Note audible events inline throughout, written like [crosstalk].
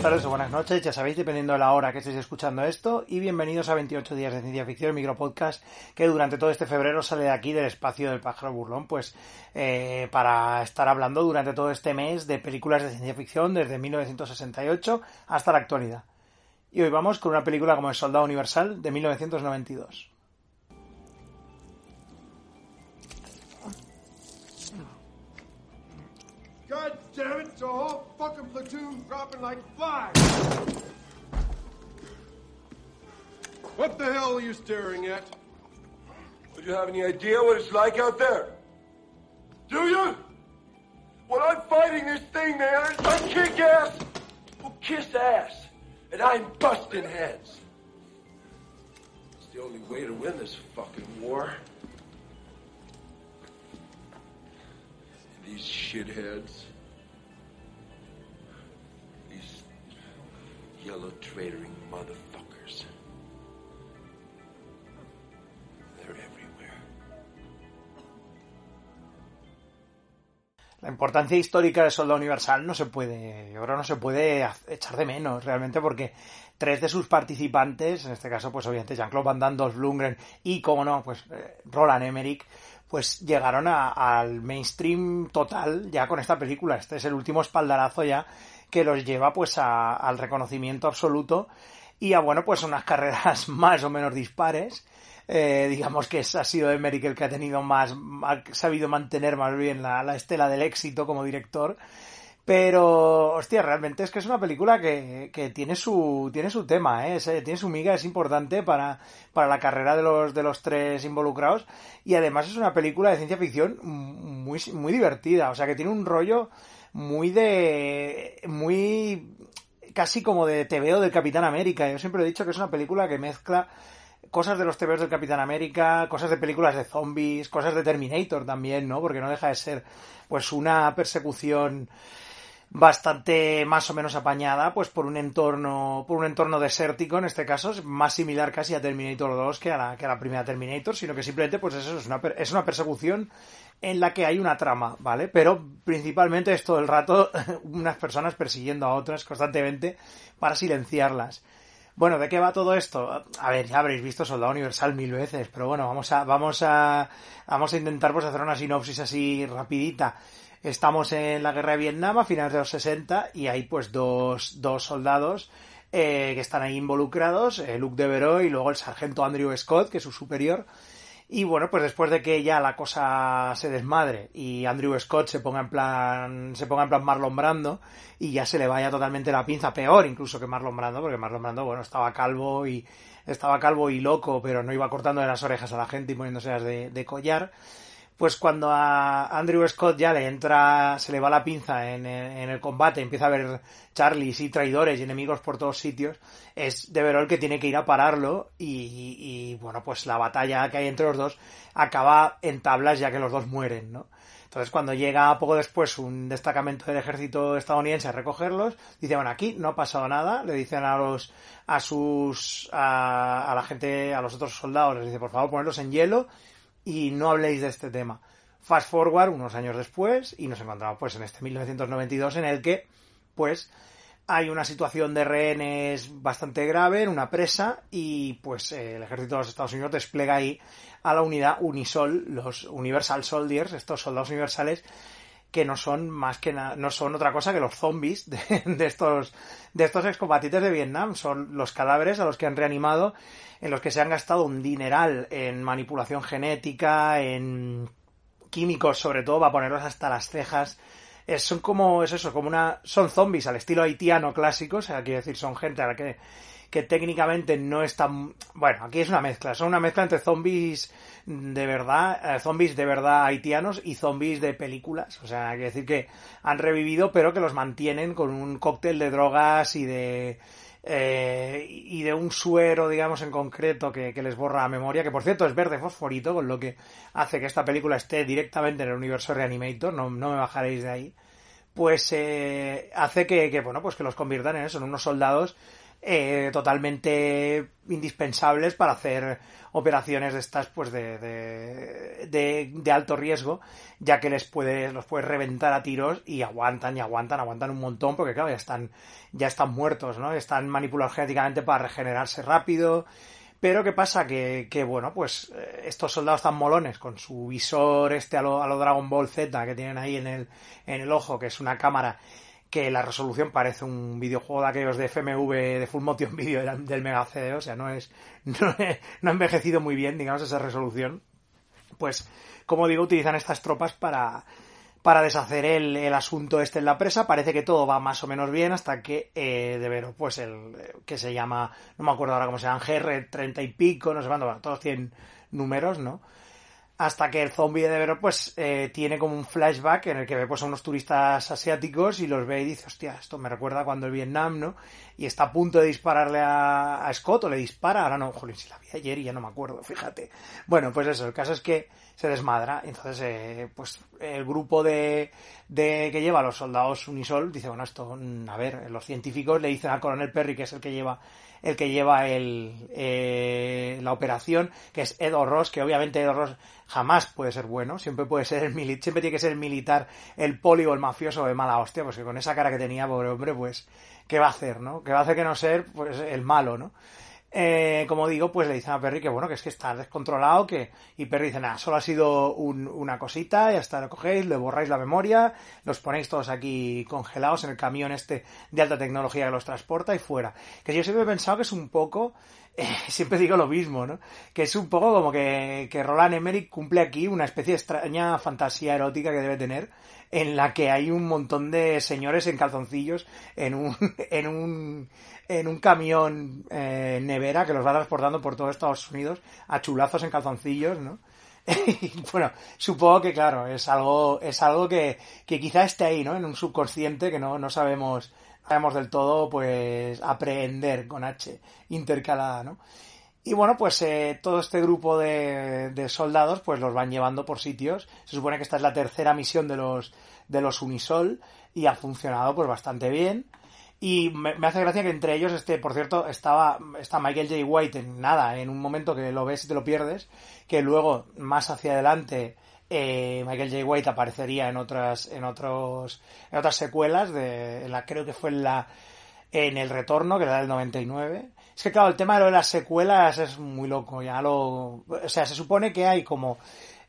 buenas tardes o buenas noches, ya sabéis, dependiendo de la hora que estéis escuchando esto, y bienvenidos a 28 días de ciencia ficción, micropodcast que durante todo este febrero sale de aquí del espacio del pájaro burlón, pues eh, para estar hablando durante todo este mes de películas de ciencia ficción desde 1968 hasta la actualidad. Y hoy vamos con una película como El Soldado Universal de 1992. A whole fucking platoon dropping like flies. What the hell are you staring at? Do you have any idea what it's like out there? Do you? Well, I'm fighting this thing, man. I kick ass. Well, kiss ass. And I'm busting heads. It's the only way to win this fucking war. These shitheads. Yellow traitoring motherfuckers. They're everywhere. La importancia histórica de Soldado Universal no se puede, yo creo no se puede echar de menos realmente porque tres de sus participantes, en este caso pues obviamente Jean-Claude Van Damme, Dolph Lundgren y como no, pues eh, Roland Emmerich, pues llegaron a- al mainstream total ya con esta película. Este es el último espaldarazo ya que los lleva pues a- al reconocimiento absoluto y a bueno pues unas carreras [laughs] más o menos dispares. Eh, digamos que es- ha sido Emmerich el que ha tenido más, ha sabido mantener más bien la, la estela del éxito como director. Pero, hostia, realmente es que es una película que, que tiene su, tiene su tema, ¿eh? Es, eh, tiene su miga, es importante para, para la carrera de los, de los tres involucrados. Y además es una película de ciencia ficción muy, muy divertida. O sea, que tiene un rollo muy de, muy, casi como de TVO del Capitán América. Yo siempre he dicho que es una película que mezcla cosas de los TVOs del Capitán América, cosas de películas de zombies, cosas de Terminator también, ¿no? Porque no deja de ser, pues, una persecución bastante más o menos apañada, pues por un entorno, por un entorno desértico, en este caso, es más similar casi a Terminator 2 que a la, que a la primera Terminator, sino que simplemente, pues eso es una, es una persecución en la que hay una trama, ¿vale? Pero principalmente es todo el rato [laughs] unas personas persiguiendo a otras constantemente para silenciarlas. Bueno, ¿de qué va todo esto? A ver, ya habréis visto Soldado Universal mil veces, pero bueno, vamos a, vamos a, vamos a intentar pues hacer una sinopsis así rapidita. Estamos en la guerra de Vietnam a finales de los 60 y hay pues dos, dos soldados eh, que están ahí involucrados, eh, Luke Devereaux y luego el sargento Andrew Scott, que es su superior. Y bueno, pues después de que ya la cosa se desmadre y Andrew Scott se ponga en plan, se ponga en plan Marlon Brando y ya se le vaya totalmente la pinza, peor incluso que Marlon Brando, porque Marlon Brando, bueno, estaba calvo y, estaba calvo y loco, pero no iba cortando de las orejas a la gente y poniéndoselas de, de collar. Pues cuando a Andrew Scott ya le entra, se le va la pinza en, en el combate, empieza a haber Charlies y traidores y enemigos por todos sitios, es Deverol que tiene que ir a pararlo y, y, bueno, pues la batalla que hay entre los dos acaba en tablas ya que los dos mueren, ¿no? Entonces cuando llega poco después un destacamento del ejército estadounidense a recogerlos, dice, bueno, aquí no ha pasado nada, le dicen a los, a sus, a, a la gente, a los otros soldados, les dice, por favor, ponerlos en hielo y no habléis de este tema. Fast forward unos años después y nos encontramos pues en este 1992 en el que pues hay una situación de rehenes bastante grave en una presa y pues el ejército de los Estados Unidos despliega ahí a la unidad Unisol, los Universal Soldiers, estos soldados universales que no son más que na no son otra cosa que los zombies de, [laughs] de estos de estos excombatientes de Vietnam. Son los cadáveres a los que han reanimado en los que se han gastado un dineral en manipulación genética en químicos sobre todo para ponerlos hasta las cejas. Son como es eso como una son zombies al estilo haitiano clásico o sea quiero decir son gente a la que que técnicamente no es tan... Bueno, aquí es una mezcla. Son una mezcla entre zombies de verdad, eh, zombies de verdad haitianos y zombies de películas. O sea, quiere decir que han revivido, pero que los mantienen con un cóctel de drogas y de... Eh, y de un suero, digamos, en concreto que, que, les borra la memoria, que por cierto es verde fosforito, con lo que hace que esta película esté directamente en el universo Reanimator, no, no me bajaréis de ahí, pues eh, hace que, que, bueno, pues que los conviertan en eso, en unos soldados eh, totalmente indispensables para hacer operaciones de estas pues de, de, de, de, alto riesgo, ya que les puede, los puede reventar a tiros y aguantan y aguantan, aguantan un montón, porque claro, ya están, ya están muertos, ¿no? Están manipulados genéticamente para regenerarse rápido. Pero ¿qué pasa? Que, que bueno, pues eh, estos soldados tan molones con su visor este a lo, a lo Dragon Ball Z que tienen ahí en el, en el ojo, que es una cámara que la resolución parece un videojuego de aquellos de FMV de Full Motion Video del Mega CD, o sea, no es, [laughs] no, no ha envejecido muy bien, digamos, esa resolución. Pues, como digo, utilizan estas tropas para, para deshacer el, el, asunto este en la presa. Parece que todo va más o menos bien hasta que eh, de ver, pues el que se llama, no me acuerdo ahora cómo se llama, GR30 y pico, no sé cuánto, bueno, todos tienen números, ¿no? Hasta que el zombie de Vero pues eh, tiene como un flashback en el que ve pues a unos turistas asiáticos y los ve y dice, hostia, esto me recuerda cuando el Vietnam, ¿no? Y está a punto de dispararle a, a Scott o le dispara, ahora no, joder, si la vi ayer y ya no me acuerdo, fíjate. Bueno, pues eso, el caso es que se desmadra, entonces eh, pues el grupo de, de que lleva a los soldados Unisol dice, bueno, esto, a ver, los científicos le dicen al coronel Perry, que es el que lleva el que lleva el, eh, la operación, que es Edo Ross, que obviamente Edo Ross jamás puede ser bueno, siempre puede ser el militar, siempre tiene que ser el militar, el poli o el mafioso de mala hostia, pues que con esa cara que tenía, pobre hombre, pues, ¿qué va a hacer, no? ¿Qué va a hacer que no ser, pues, el malo, no? Eh, como digo, pues le dicen a Perry que bueno, que es que está descontrolado, que, y Perry dice, nada, solo ha sido un, una cosita, ya está, lo cogéis, le borráis la memoria, los ponéis todos aquí congelados en el camión este de alta tecnología que los transporta y fuera. Que yo siempre he pensado que es un poco, [laughs] siempre digo lo mismo, ¿no? Que es un poco como que, que Roland Emmerich cumple aquí una especie de extraña fantasía erótica que debe tener, en la que hay un montón de señores en calzoncillos en un, [laughs] en un, en un camión eh, nevera que los va transportando por todo Estados Unidos a chulazos en calzoncillos, ¿no? [laughs] bueno, supongo que claro, es algo, es algo que, que quizá esté ahí, ¿no? En un subconsciente que no, no sabemos, sabemos del todo, pues, aprender con H intercalada, ¿no? Y bueno, pues eh, todo este grupo de, de, soldados pues los van llevando por sitios. Se supone que esta es la tercera misión de los, de los Unisol y ha funcionado pues bastante bien. Y me, me, hace gracia que entre ellos, este, por cierto, estaba, está Michael J. White en nada, en un momento que lo ves y te lo pierdes, que luego, más hacia adelante, eh, Michael J. White aparecería en otras, en otros, en otras secuelas de, la, creo que fue en la, en el retorno, que era del 99. Es que claro, el tema de lo de las secuelas es muy loco, ya lo, o sea, se supone que hay como,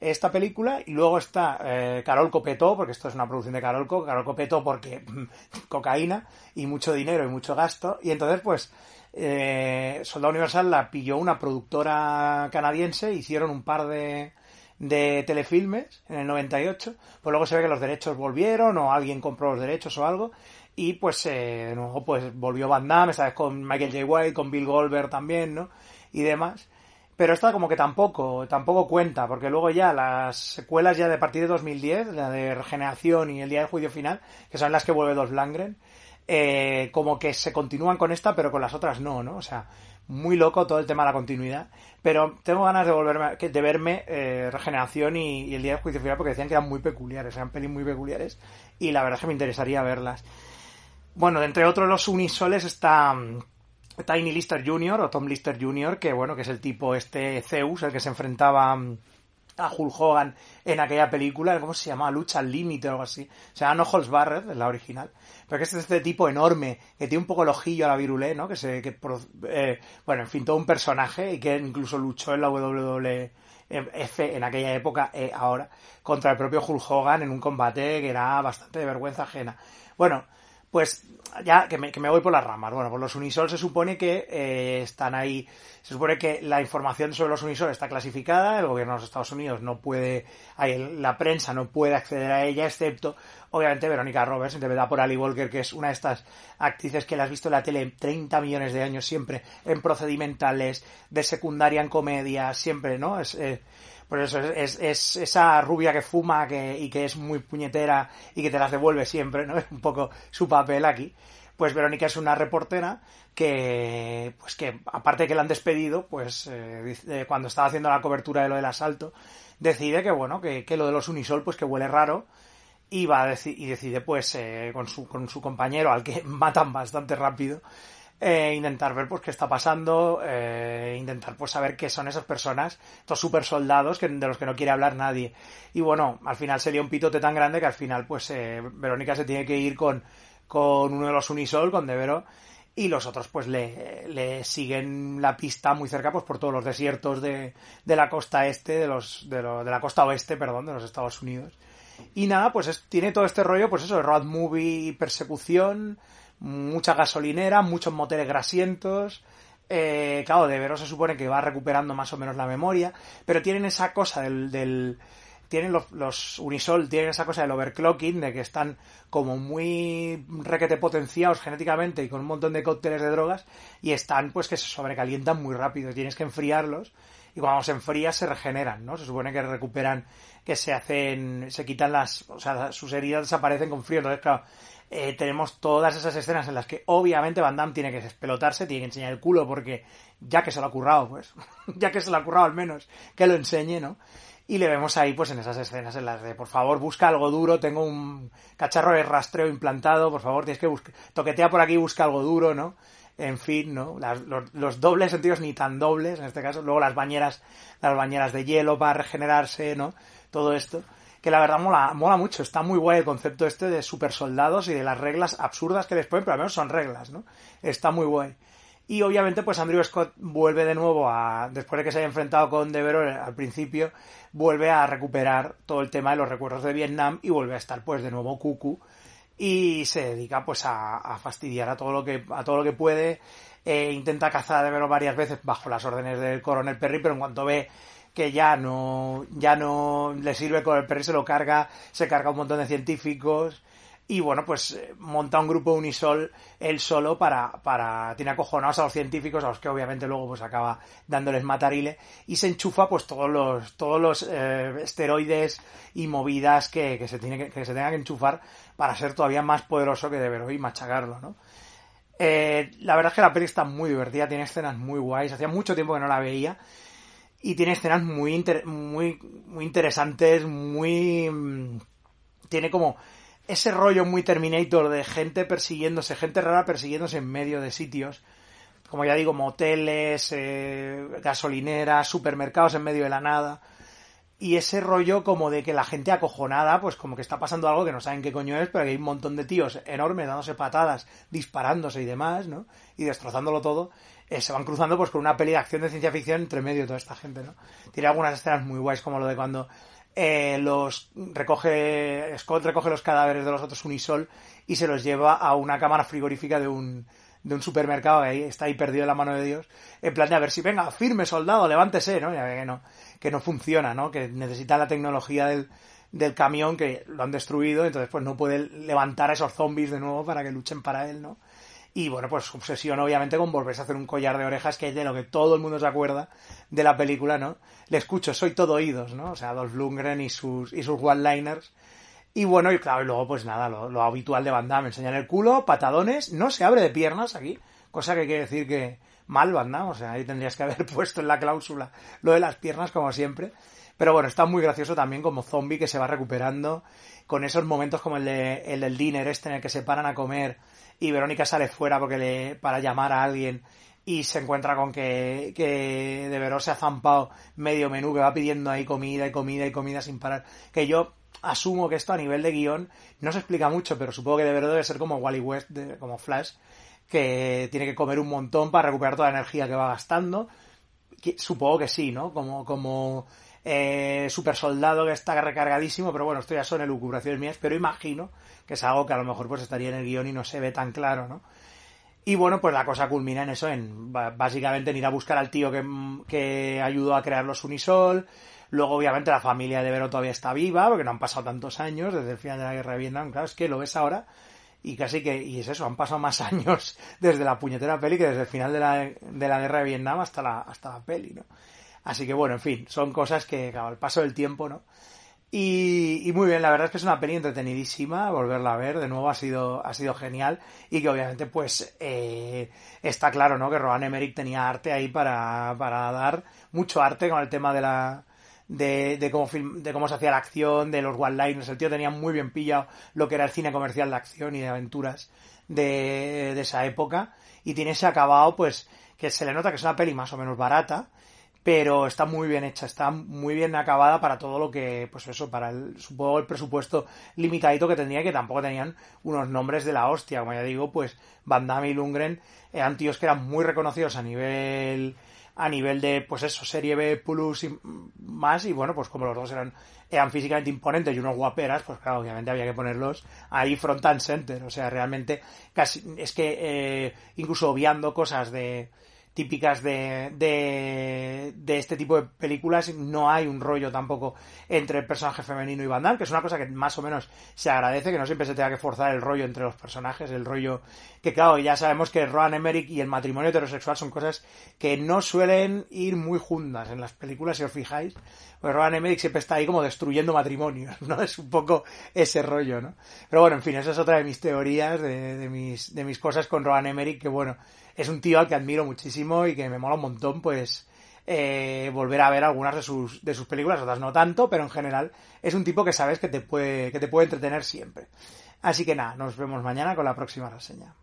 esta película y luego está eh, Carol Copetó, porque esto es una producción de Carol Co, Carol Copetó porque [laughs] cocaína y mucho dinero y mucho gasto y entonces pues eh, Soldado Universal la pilló una productora canadiense, hicieron un par de, de telefilmes en el 98, pues luego se ve que los derechos volvieron o alguien compró los derechos o algo y pues eh, luego pues volvió Van Damme, esta vez con Michael J. White, con Bill Goldberg también, ¿no? Y demás pero esta como que tampoco, tampoco cuenta, porque luego ya las secuelas ya de partir de 2010, la de Regeneración y el Día del Juicio Final, que son las que vuelve Dos Langren, eh, como que se continúan con esta, pero con las otras no, ¿no? O sea, muy loco todo el tema de la continuidad, pero tengo ganas de volverme, de verme eh, Regeneración y, y, el Día del Juicio Final porque decían que eran muy peculiares, eran pelis muy peculiares, y la verdad es que me interesaría verlas. Bueno, entre otros los unisoles está Tiny Lister Jr. o Tom Lister Jr., que bueno, que es el tipo este Zeus, el que se enfrentaba mm, a Hulk Hogan en aquella película, ¿cómo se llama? Lucha al límite o algo así. Se llama No Holds Barrett, la original. Pero que es este tipo enorme, que tiene un poco el ojillo a la virulé, ¿no? Que se, que, eh, bueno, en fin, todo un personaje y que incluso luchó en la WWF en aquella época, eh, ahora, contra el propio Hulk Hogan en un combate que era bastante de vergüenza ajena. Bueno, pues ya que me, que me, voy por las ramas. Bueno, pues los Unisol se supone que eh, están ahí, se supone que la información sobre los Unisol está clasificada, el gobierno de los Estados Unidos no puede, la prensa no puede acceder a ella, excepto, obviamente, Verónica Roberts, interpretada por Ali Walker, que es una de estas actrices que la has visto en la tele 30 millones de años, siempre en procedimentales, de secundaria en comedia, siempre, ¿no? Es, eh, por eso es, es, esa rubia que fuma que, y que es muy puñetera y que te las devuelve siempre, ¿no? [laughs] Es un poco su papel aquí. Pues Verónica es una reportera que, pues que, aparte de que la han despedido, pues eh, cuando estaba haciendo la cobertura de lo del asalto, decide que, bueno, que, que lo de los Unisol, pues que huele raro, y va a y decide, pues, eh, con, su, con su compañero, al que [laughs] matan bastante rápido, eh, intentar ver pues qué está pasando, eh, intentar pues saber qué son esas personas, estos super soldados que, de los que no quiere hablar nadie. Y bueno, al final sería un pitote tan grande que al final pues eh, Verónica se tiene que ir con, con uno de los Unisol, con Devero, y los otros pues le, le, siguen la pista muy cerca pues por todos los desiertos de, de la costa este, de los, de, de la costa oeste, perdón, de los Estados Unidos. Y nada, pues es, tiene todo este rollo, pues eso, road movie, persecución, mucha gasolinera, muchos motores grasientos. Eh, claro, de Vero se supone que va recuperando más o menos la memoria, pero tienen esa cosa del, del tienen los, los, Unisol, tienen esa cosa del overclocking, de que están como muy requete potenciados genéticamente y con un montón de cócteles de drogas, y están pues que se sobrecalientan muy rápido, tienes que enfriarlos, y cuando se enfrían se regeneran, ¿no? Se supone que recuperan, que se hacen, se quitan las, o sea, sus heridas desaparecen con frío, entonces claro, eh, tenemos todas esas escenas en las que obviamente Van Damme tiene que despelotarse, tiene que enseñar el culo porque ya que se lo ha currado, pues, [laughs] ya que se lo ha currado al menos, que lo enseñe, ¿no? Y le vemos ahí, pues, en esas escenas en las de, por favor, busca algo duro, tengo un cacharro de rastreo implantado, por favor, tienes que buscar, toquetea por aquí, busca algo duro, ¿no? En fin, ¿no? Las, los, los, dobles sentidos ni tan dobles, en este caso, luego las bañeras, las bañeras de hielo para regenerarse, ¿no? Todo esto que la verdad mola, mola mucho. Está muy guay el concepto este de super soldados y de las reglas absurdas que les ponen, pero al menos son reglas, ¿no? Está muy guay. Y obviamente, pues Andrew Scott vuelve de nuevo a, después de que se haya enfrentado con Devero al principio, vuelve a recuperar todo el tema de los recuerdos de Vietnam y vuelve a estar pues de nuevo cucu y se dedica pues a, a fastidiar a todo lo que, a todo lo que puede. Eh, intenta cazar a Devero varias veces bajo las órdenes del coronel Perry, pero en cuanto ve que ya no, ya no le sirve con el Perry se lo carga, se carga un montón de científicos y bueno, pues eh, monta un grupo Unisol él solo para, para, tiene acojonados a los científicos, a los que obviamente luego pues acaba dándoles matarile y se enchufa pues todos los, todos los eh, esteroides y movidas que, que se tiene que, se tenga que enchufar para ser todavía más poderoso que deber y machacarlo, ¿no? Eh, la verdad es que la peli está muy divertida, tiene escenas muy guays, hacía mucho tiempo que no la veía y tiene escenas muy, inter muy, muy interesantes, muy... Mm, tiene como ese rollo muy Terminator de gente persiguiéndose, gente rara persiguiéndose en medio de sitios, como ya digo, moteles, eh, gasolineras, supermercados en medio de la nada. Y ese rollo como de que la gente acojonada, pues como que está pasando algo que no saben qué coño es, pero que hay un montón de tíos enormes dándose patadas, disparándose y demás, ¿no? Y destrozándolo todo eh, se van cruzando pues con una peli de acción de ciencia ficción entre medio de toda esta gente, ¿no? Tiene algunas escenas muy guays como lo de cuando eh, los recoge Scott recoge los cadáveres de los otros Unisol y se los lleva a una cámara frigorífica de un de un supermercado que ahí está ahí perdido en la mano de Dios en plan de a ver si venga firme soldado levántese no ya que no que no funciona no que necesita la tecnología del del camión que lo han destruido entonces pues no puede levantar a esos zombies de nuevo para que luchen para él no y bueno, pues obsesión obviamente con volverse a hacer un collar de orejas, que es de lo que todo el mundo se acuerda de la película, ¿no? Le escucho, soy todo oídos, ¿no? O sea, Dolph Lundgren y sus, y sus one-liners. Y bueno, y claro, y luego pues nada, lo, lo habitual de Van Damme, enseñar el culo, patadones, no se abre de piernas aquí, cosa que quiere decir que mal Van Damme, o sea, ahí tendrías que haber [laughs] puesto en la cláusula lo de las piernas como siempre. Pero bueno, está muy gracioso también como zombie que se va recuperando, con esos momentos como el, de, el del dinner este en el que se paran a comer y Verónica sale fuera porque le, para llamar a alguien y se encuentra con que, que de Veró se ha zampado medio menú, que va pidiendo ahí comida y comida y comida sin parar. Que yo asumo que esto a nivel de guion no se explica mucho, pero supongo que de Veró debe ser como Wally West, como Flash, que tiene que comer un montón para recuperar toda la energía que va gastando. Supongo que sí, ¿no? Como, como eh, super soldado que está recargadísimo, pero bueno, esto ya son elucubraciones mías, pero imagino que es algo que a lo mejor pues estaría en el guion y no se ve tan claro, ¿no? Y bueno, pues la cosa culmina en eso, en básicamente en ir a buscar al tío que, que ayudó a crear los Unisol. Luego, obviamente, la familia de Vero todavía está viva, porque no han pasado tantos años desde el final de la guerra de Vietnam. Claro, es que lo ves ahora y casi que, y es eso, han pasado más [laughs] años desde la puñetera peli que desde el final de la, de la guerra de Vietnam hasta la, hasta la peli, ¿no? Así que bueno, en fin, son cosas que, claro, al paso del tiempo, ¿no? Y, y, muy bien, la verdad es que es una peli entretenidísima, volverla a ver, de nuevo ha sido, ha sido genial y que obviamente pues eh, está claro, ¿no? Que Rohan Emmerich tenía arte ahí para, para dar mucho arte con el tema de la, de, cómo de cómo se hacía la acción, de los one-liners. El tío tenía muy bien pillado lo que era el cine comercial de acción y de aventuras de, de esa época. Y tiene ese acabado, pues, que se le nota que es una peli más o menos barata, pero está muy bien hecha, está muy bien acabada para todo lo que, pues eso, para el, supongo el presupuesto limitadito que tenía, que tampoco tenían unos nombres de la hostia, como ya digo, pues Van Damme y Lundgren eran tíos que eran muy reconocidos a nivel a nivel de, pues eso, serie B plus y más, y bueno, pues como los dos eran, eran físicamente imponentes y unos guaperas, pues claro, obviamente había que ponerlos ahí front and center, o sea, realmente casi, es que eh, incluso obviando cosas de, típicas de, de, de, este tipo de películas, no hay un rollo tampoco entre el personaje femenino y Van que es una cosa que más o menos se agradece, que no siempre se tenga que forzar el rollo entre los personajes, el rollo que claro, ya sabemos que Rowan Emmerich y el matrimonio heterosexual son cosas que no suelen ir muy juntas en las películas, si os fijáis, pues Rowan Emmerich siempre está ahí como destruyendo matrimonios, [laughs] ¿no? Es un poco ese rollo, ¿no? Pero bueno, en fin, esa es otra de mis teorías, de, de mis, de mis cosas con Rowan Emmerich, que bueno, es un tío al que admiro muchísimo y que me mola un montón, pues, eh, volver a ver algunas de sus, de sus películas, otras no tanto, pero en general es un tipo que sabes que te puede, que te puede entretener siempre. Así que nada, nos vemos mañana con la próxima reseña.